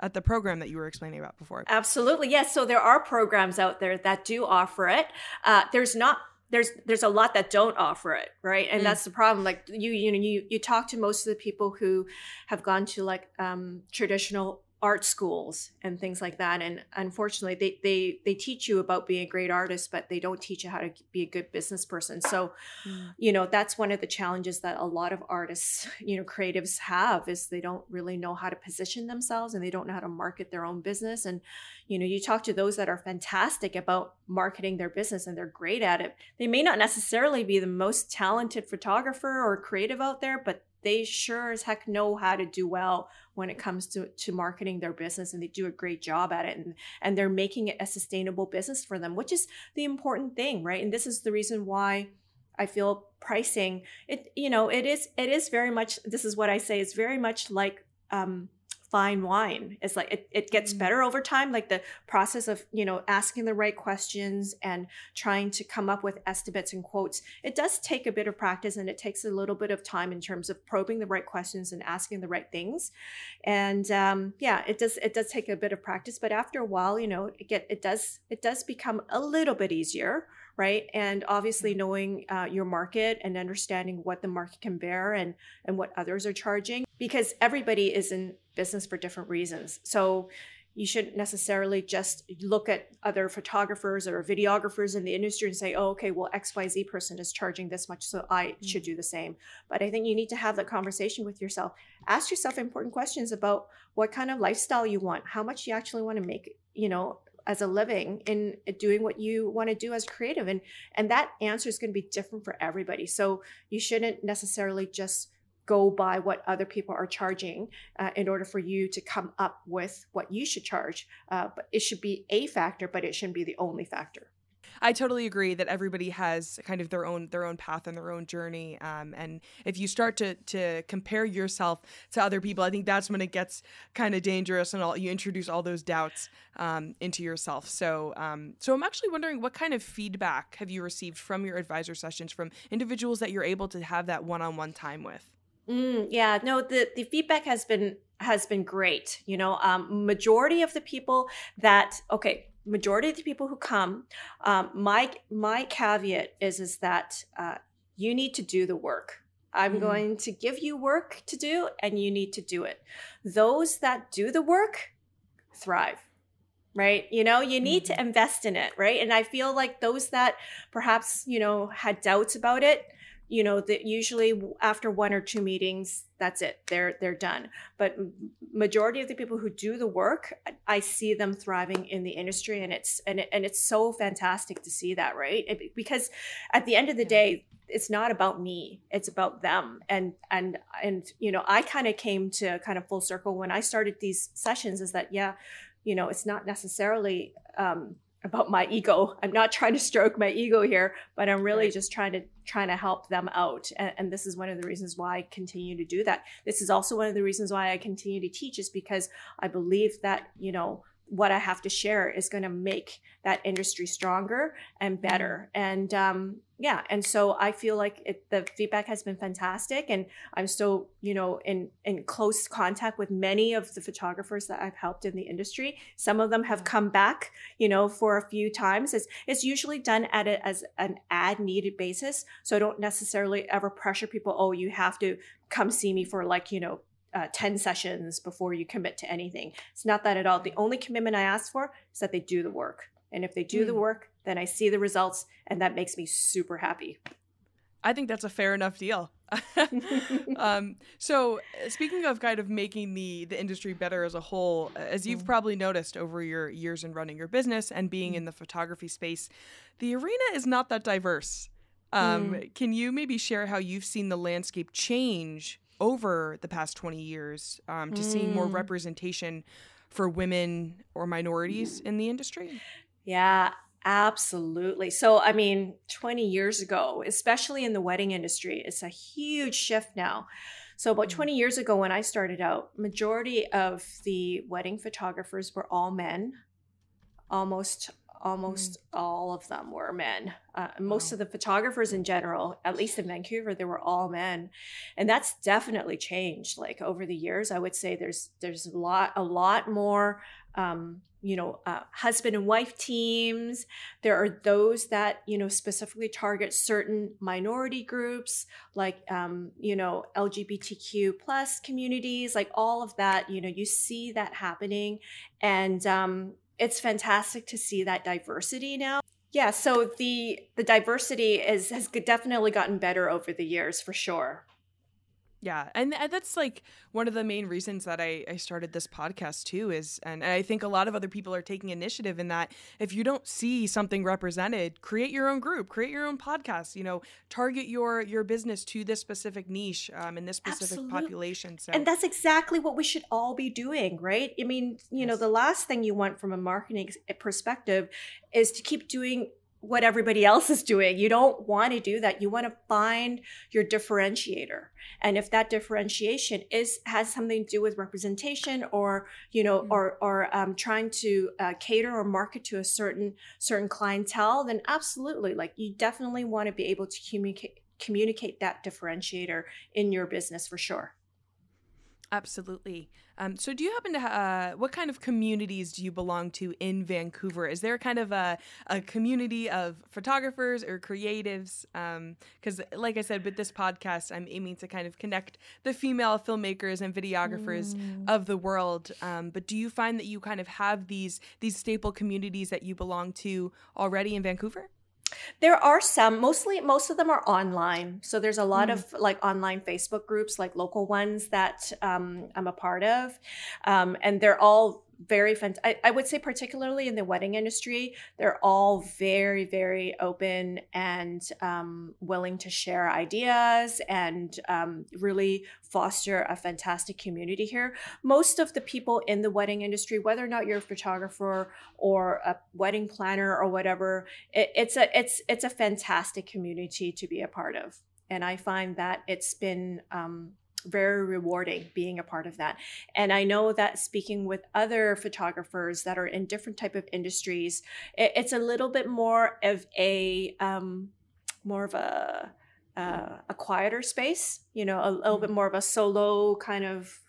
at the program that you were explaining about before. Absolutely, yes. So there are programs out there that do offer it. Uh, there's not there's there's a lot that don't offer it right and mm. that's the problem like you you know you you talk to most of the people who have gone to like um traditional art schools and things like that and unfortunately they they they teach you about being a great artist but they don't teach you how to be a good business person. So mm. you know that's one of the challenges that a lot of artists [LAUGHS] you know creatives have is they don't really know how to position themselves and they don't know how to market their own business. And you know you talk to those that are fantastic about marketing their business and they're great at it. They may not necessarily be the most talented photographer or creative out there but they sure as heck know how to do well when it comes to, to marketing their business and they do a great job at it and, and they're making it a sustainable business for them which is the important thing right? And this is the reason why i feel pricing it you know it is it is very much this is what i say it's very much like um, fine wine. It's like it, it gets mm. better over time, like the process of, you know, asking the right questions and trying to come up with estimates and quotes. It does take a bit of practice and it takes a little bit of time in terms of probing the right questions and asking the right things. And um, yeah, it does it does take a bit of practice, but after a while, you know, it get it does it does become a little bit easier right and obviously mm-hmm. knowing uh, your market and understanding what the market can bear and and what others are charging because everybody is in business for different reasons so you shouldn't necessarily just look at other photographers or videographers in the industry and say, oh, okay, well, XYZ person is charging this much, so I mm-hmm. should do the same. But I think you need to have that conversation with yourself. Ask yourself important questions about what kind of lifestyle you want, how much you actually want to make, you know, as a living in doing what you want to do as creative and and that answer is going to be different for everybody so you shouldn't necessarily just go by what other people are charging uh, in order for you to come up with what you should charge uh, but it should be a factor but it shouldn't be the only factor I totally agree that everybody has kind of their own their own path and their own journey. Um, and if you start to to compare yourself to other people, I think that's when it gets kind of dangerous, and all you introduce all those doubts um, into yourself. So um, so I'm actually wondering what kind of feedback have you received from your advisor sessions from individuals that you're able to have that one on one time with. Mm, yeah, no, the the feedback has been has been great. You know, um, majority of the people that okay, majority of the people who come, um, my my caveat is is that uh, you need to do the work. I'm mm-hmm. going to give you work to do, and you need to do it. Those that do the work thrive right you know you need mm-hmm. to invest in it right and i feel like those that perhaps you know had doubts about it you know that usually after one or two meetings that's it they're they're done. But majority of the people who do the work i see them thriving in the industry and it's and, it, and it's so fantastic to see that right? It, because at the end of the day it's not about me it's about them. And and and you know i kind of came to kind of full circle when i started these sessions is that yeah you know it's not necessarily um about my ego. I'm not trying to stroke my ego here, but I'm really just trying to trying to help them out. And, and, this is one of the reasons why I continue to do that. This is also one of the reasons why I continue to teach is because I believe that, you know, what I have to share is going to make that industry stronger and better. Mm-hmm. And um, yeah, and so I feel like it, the feedback has been fantastic, and I'm still, you know, in in close contact with many of the photographers that I've helped in the industry. Some of them have come back, you know, for a few times. It's it's usually done at it as an ad needed basis, so I don't necessarily ever pressure people. Oh, you have to come see me for like you know uh, 10 sessions before you commit to anything. It's not that at all. The only commitment I ask for is that they do the work. And if they do mm. the hmm. work, then I see the results, and that makes me super happy. I think that's a fair enough deal. [LAUGHS] [LAUGHS] um, so, uh, speaking of kind of making the the industry better as a whole, as you've mm. probably noticed over your years in running your business and being in mm. the photography space, the arena is not that diverse. Um, mm. Can you maybe share how you've seen the landscape change over the past 20 years um, to mm. seeing more mm. representation for women or minorities in the industry? Yeah, absolutely. So, I mean, 20 years ago, especially in the wedding industry, it's a huge shift now. So about mm. 20 years ago when I started out, majority of the wedding photographers were all men. Almost almost mm. all of them were men. Uh, most wow. of the photographers in general, at least in Vancouver, they were all men, and that's definitely changed. Like over the years, I would say there's there's a lot a lot more. Um, you know, uh, husband and wife teams. There are those that you know specifically target certain minority groups, like um, you know LGBTQ plus communities, like all of that. You know, you see that happening, and um, it's fantastic to see that diversity now. Yeah, so the the diversity is has definitely gotten better over the years for sure. Yeah, and that's like one of the main reasons that I, I started this podcast too is and I think a lot of other people are taking initiative in that if you don't see something represented, create your own group, create your own podcast, you know, target your your business to this specific niche um, in this specific Absolutely. population. So And that's exactly what we should all be doing, right? I mean, you yes. know, the last thing you want from a marketing perspective is to keep doing what everybody else is doing. You don't want to do that. You want to find your differentiator. And if that differentiation is has something to do with representation or, you know, mm-hmm. or or um, trying to uh, cater or market to a certain certain clientele, then absolutely, like you definitely want to be able to communicate communicate that differentiator in your business for sure. Absolutely. Um, so, do you happen to uh, what kind of communities do you belong to in Vancouver? Is there kind of a, a community of photographers or creatives? Because, um, like I said, with this podcast, I'm aiming to kind of connect the female filmmakers and videographers mm. of the world. Um, but do you find that you kind of have these these staple communities that you belong to already in Vancouver? There are some, mostly most of them are online. So there's a lot mm. of like online Facebook groups, like local ones that um, I'm a part of, um, and they're all very fun. I, I, would say, particularly in the wedding industry, they're all very, very open and um, willing to share ideas and um, really foster a fantastic community here. Most of the people in the wedding industry, whether or not you're a photographer or a wedding planner or whatever, it, it's a it's it's a fantastic community to be a part of. And I find that it's been um, very rewarding being a part of that and i know that speaking with other photographers that are in different type of industries it, it's a little bit more of a um, more of a uh, a quieter space you know a little bit mm-hmm. more of a solo kind of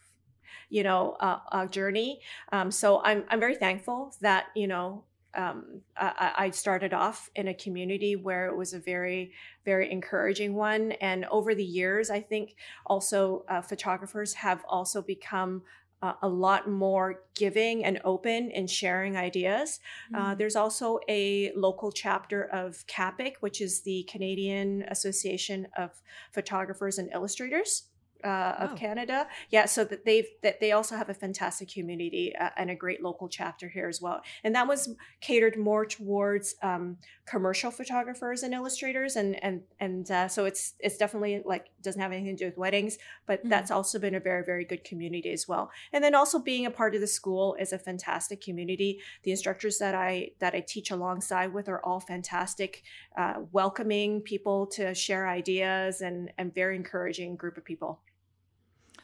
you know uh, journey um, so i'm i'm very thankful that you know um, I, I, started off in a community where it was a very, very encouraging one. And over the years, I think also uh, photographers have also become uh, a lot more giving and open in sharing ideas. Mm-hmm. Uh, there's also a local chapter of CAPIC, which is the Canadian Association of Photographers and Illustrators uh, of oh. Canada. Yeah, so that they've that they also have a fantastic community uh, and a great local chapter here as well. And that was catered more towards um, commercial photographers and illustrators, and and and uh, so it's it's definitely like doesn't have anything to do with weddings, but mm-hmm. that's also been a very very good community as well. And then also being a part of the school is a fantastic community. The instructors that I that I teach alongside with are all fantastic, uh, welcoming people to share ideas and and very encouraging group of people.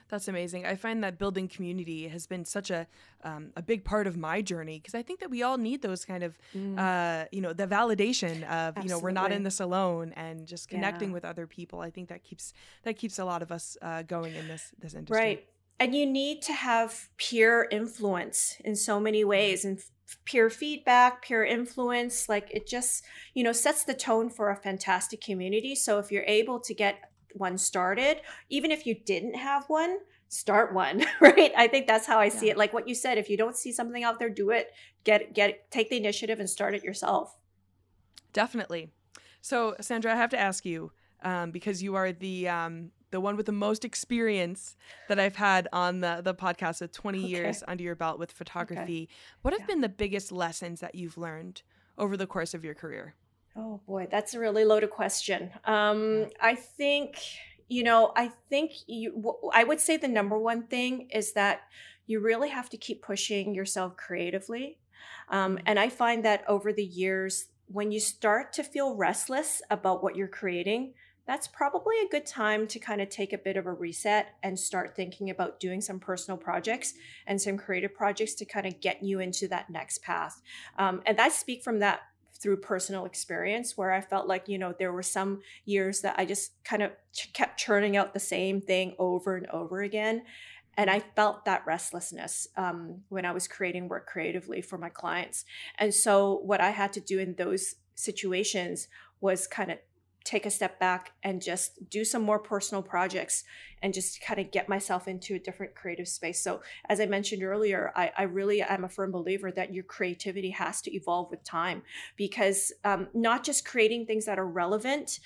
That's amazing. I find that building community has been such a um, a big part of my journey because I think that we all need those kind of mm. uh, you know the validation of Absolutely. you know we're not in this alone and just connecting yeah. with other people. I think that keeps that keeps a lot of us uh, going in this this industry. Right. And you need to have peer influence in so many ways and peer feedback, peer influence. Like it just, you know, sets the tone for a fantastic community. So if you're able to get one started, even if you didn't have one, start one, [LAUGHS] right? I think that's how I see it. Like what you said, if you don't see something out there, do it. Get get take the initiative and start it yourself. Definitely. So, Sandra, I have to ask you um, because you are the um, the one with the most experience that I've had on the the podcast with 20 okay. years under your belt with photography. Okay. What have yeah. been the biggest lessons that you've learned over the course of your career? Oh boy, that's a really loaded question. Um, I think, you know, I think you, I would say the number one thing is that you really have to keep pushing yourself creatively. Um, mm-hmm. and I find that over the years, when you start to feel restless about what you're creating, that's probably a good time to kind of take a bit of a reset and start thinking about doing some personal projects and some creative projects to kind of get you into that next path. Um, and I speak from that through personal experience where I felt like, you know, there were some years that I just kind of kept churning out the same thing over and over again. And I felt that restlessness um, when I was creating work creatively for my clients. And so, what I had to do in those situations was kind of take a step back and just do some more personal projects and just kind of get myself into a different creative space. So, as I mentioned earlier, I, I really am a firm believer that your creativity has to evolve with time because um, not just creating things that are relevant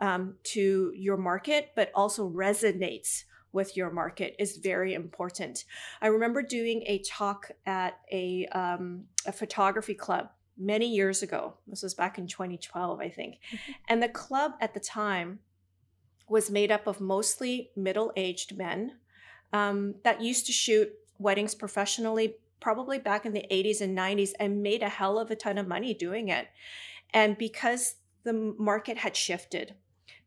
um, to your market, but also resonates with your market is very important. I remember doing a talk at a, um, a photography club many years ago. This was back in 2012, I think. Mm-hmm. And the club at the time was made up of mostly middle aged men um, that used to shoot weddings professionally, probably back in the 80s and 90s, and made a hell of a ton of money doing it. And because the market had shifted,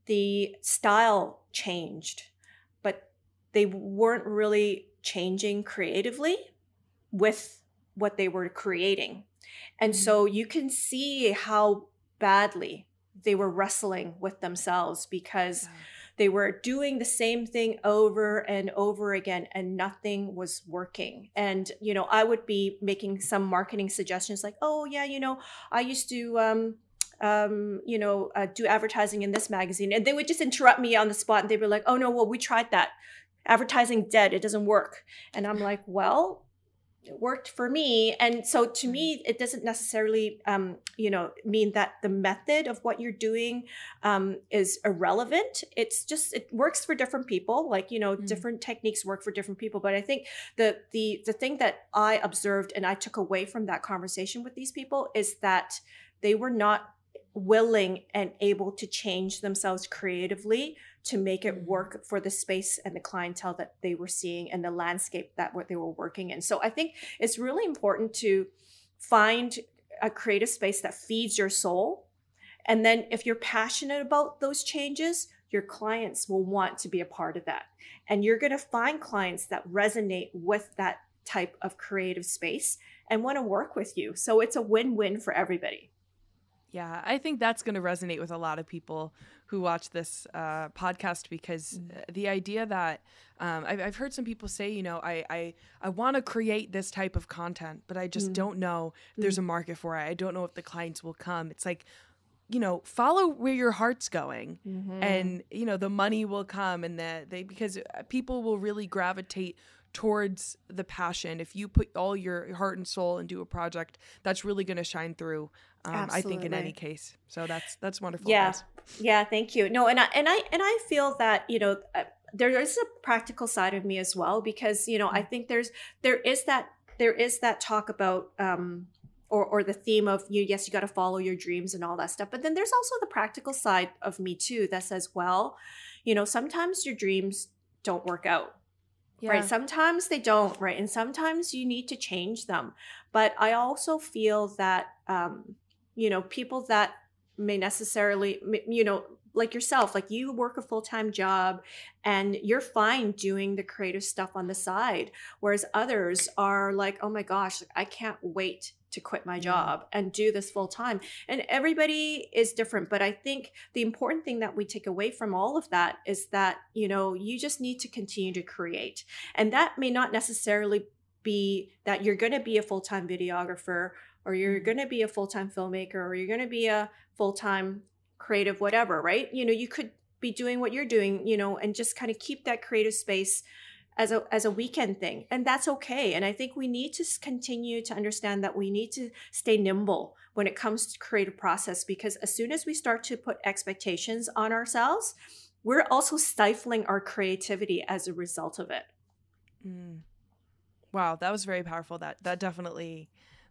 the style changed, but they weren't really changing creatively with what they were creating. And mm-hmm. so you can see how badly they were wrestling with themselves because they were doing the same thing over and over again and nothing was working. And, you know, I would be making some marketing suggestions like, oh, yeah, you know, I used to, um, um, you know, uh, do advertising in this magazine. And they would just interrupt me on the spot and they'd be like, oh, no, well, we tried that. Advertising dead. It doesn't work. And I'm like, well, worked for me and so to mm-hmm. me it doesn't necessarily um, you know mean that the method of what you're doing um, is irrelevant it's just it works for different people like you know mm-hmm. different techniques work for different people but i think the the the thing that i observed and i took away from that conversation with these people is that they were not willing and able to change themselves creatively to make it mm-hmm. work for the space and the clientele that they were seeing and the landscape that what they were working in. So I think it's really important to find a creative space that feeds your soul. And then if you're passionate about those changes, your clients will want to be a part of that. And you're going to find clients that resonate with that type of creative space and want to work with you. So it's a win-win for everybody. Yeah, I think that's going to resonate with a lot of people who watch this uh, podcast because mm. the idea that um, I've, I've, heard some people say, you know, I I, I want to create this type of content, but I just mm. don't know if there's mm. a market for it. I don't know if the clients will come. It's like, you know, follow where your heart's going, mm-hmm. and you know the money will come, and that they because uh, people will really gravitate towards the passion. If you put all your heart and soul into a project, that's really going to shine through. Um, I think in any case. So that's that's wonderful. Yeah, yeah. Thank you. No, and I and I and I feel that you know uh, there is a practical side of me as well because you know I mm. think there's there is that there is that talk about um, or or the theme of you yes you got to follow your dreams and all that stuff but then there's also the practical side of me too that says well you know sometimes your dreams don't work out yeah. right sometimes they don't right and sometimes you need to change them but i also feel that um you know people that may necessarily you know like yourself like you work a full-time job and you're fine doing the creative stuff on the side whereas others are like oh my gosh i can't wait to quit my job and do this full time and everybody is different but i think the important thing that we take away from all of that is that you know you just need to continue to create. And that may not necessarily be that you're going to be a full-time videographer or you're mm-hmm. going to be a full-time filmmaker or you're going to be a full-time creative whatever right you know you could be doing what you're doing you know and just kind of keep that creative space as a as a weekend thing and that's okay and i think we need to continue to understand that we need to stay nimble when it comes to creative process because as soon as we start to put expectations on ourselves we're also stifling our creativity as a result of it mm. wow that was very powerful that that definitely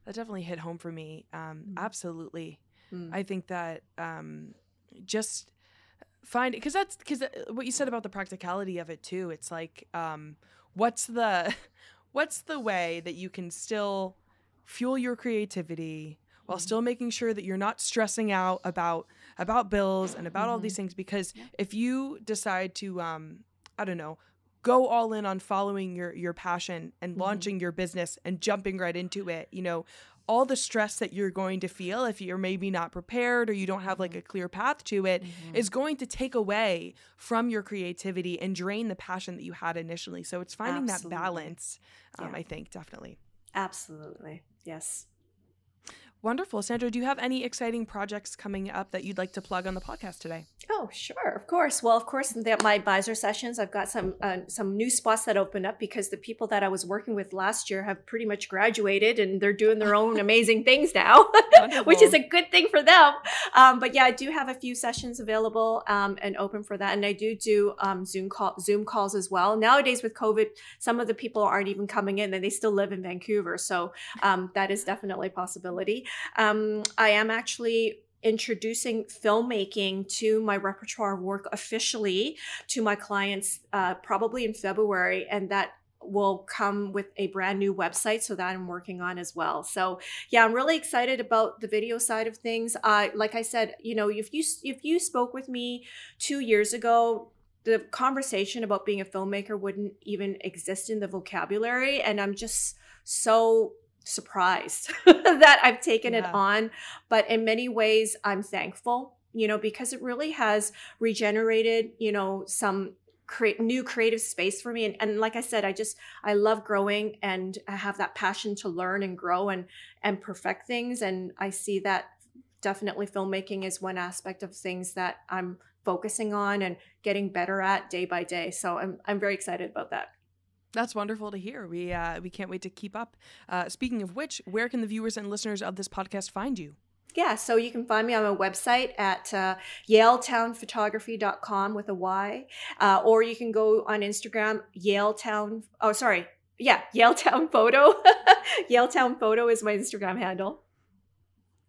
that definitely hit home for me. Um, mm. Absolutely. Mm. I think that um, just find because that's because uh, what you said about the practicality of it too. It's like, um, what's the [LAUGHS] what's the way that you can still fuel your creativity while mm. still making sure that you're not stressing out about about bills and about mm-hmm. all these things because yeah. if you decide to um i don't know go all in on following your your passion and mm-hmm. launching your business and jumping right into it you know all the stress that you're going to feel if you're maybe not prepared or you don't have like mm-hmm. a clear path to it mm-hmm. is going to take away from your creativity and drain the passion that you had initially so it's finding Absolutely. that balance um, yeah. i think definitely Absolutely. Yes. Wonderful. Sandra, do you have any exciting projects coming up that you'd like to plug on the podcast today? Oh, sure, of course. Well, of course, my advisor sessions, I've got some uh, some new spots that opened up because the people that I was working with last year have pretty much graduated and they're doing their own [LAUGHS] amazing things now, [LAUGHS] which is a good thing for them. Um, but yeah, I do have a few sessions available um, and open for that, and I do do um, Zoom call Zoom calls as well. Nowadays with COVID, some of the people aren't even coming in, and they still live in Vancouver, so um, that is definitely a possibility. Um, I am actually introducing filmmaking to my repertoire work officially to my clients uh, probably in February, and that will come with a brand new website so that i'm working on as well. So yeah i'm really excited about the video side of things. Uh, like i said you know if you if you spoke with me two years ago the conversation about being a filmmaker wouldn't even exist in the vocabulary and i'm just so surprised [LAUGHS] that I've taken yeah. it on. But in many ways, I'm thankful, you know, because it really has regenerated, you know, some create new creative space for me and, and like i said i just i love growing and i have that passion to learn and grow and and perfect things and i see that definitely filmmaking is one aspect of things that i'm focusing on and getting better at day by day so i'm, I'm very excited about that that's wonderful to hear. We uh, we can't wait to keep up. Uh, speaking of which, where can the viewers and listeners of this podcast find you? Yeah, so you can find me on my website at uh, yaletownphotography.com with a Y, uh, or you can go on Instagram, Yaletown. Oh, sorry. Yeah, [LAUGHS] Yaletown Photo. Yaletown Photo is my Instagram handle.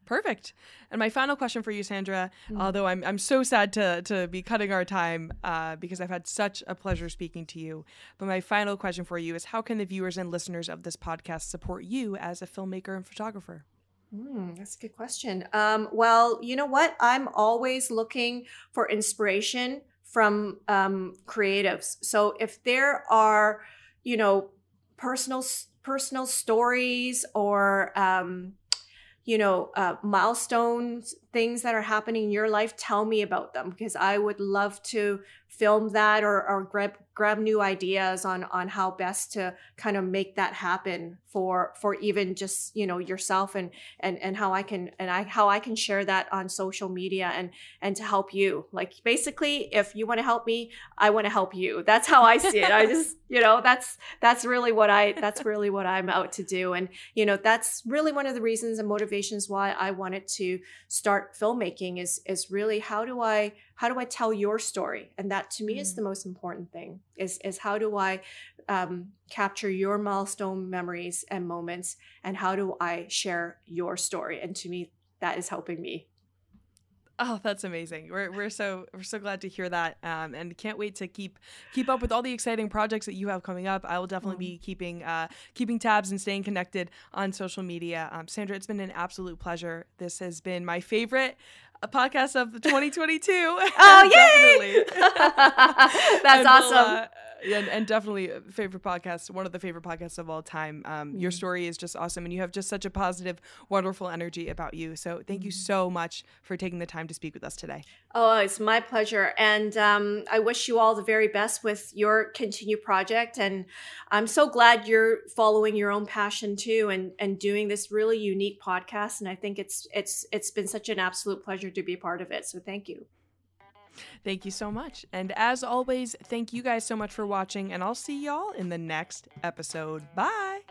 Perfect. And my final question for you, Sandra, mm-hmm. although I'm, I'm so sad to, to be cutting our time uh, because I've had such a pleasure speaking to you. But my final question for you is how can the viewers and listeners of this podcast support you as a filmmaker and photographer? Mm, that's a good question. Um, well, you know what? I'm always looking for inspiration from um, creatives. So if there are, you know, personal personal stories or um, you know, uh, milestones, things that are happening in your life, tell me about them because I would love to film that or, or grab grab new ideas on on how best to kind of make that happen for for even just you know yourself and and and how I can and I how I can share that on social media and and to help you. Like basically if you want to help me I want to help you. That's how I see it. I [LAUGHS] just you know that's that's really what I that's really what I'm out to do. And you know that's really one of the reasons and motivations why I wanted to start filmmaking is is really how do I how do I tell your story? And that to me mm. is the most important thing is, is how do I um, capture your milestone memories and moments and how do I share your story? And to me, that is helping me Oh, that's amazing. We're, we're so we're so glad to hear that, um, and can't wait to keep keep up with all the exciting projects that you have coming up. I will definitely mm. be keeping uh, keeping tabs and staying connected on social media. Um, Sandra, it's been an absolute pleasure. This has been my favorite a podcast of [LAUGHS] 2022. oh, yay! [LAUGHS] [LAUGHS] That's and awesome. We'll, uh, and, and definitely favorite podcast, one of the favorite podcasts of all time. Um, mm. Your story is just awesome, and you have just such a positive, wonderful energy about you. So thank mm. you so much for taking the time to speak with us today. Oh, it's my pleasure, and um, I wish you all the very best with your continued project. And I'm so glad you're following your own passion too, and and doing this really unique podcast. And I think it's it's it's been such an absolute pleasure to be a part of it. So thank you. Thank you so much. And as always, thank you guys so much for watching, and I'll see y'all in the next episode. Bye.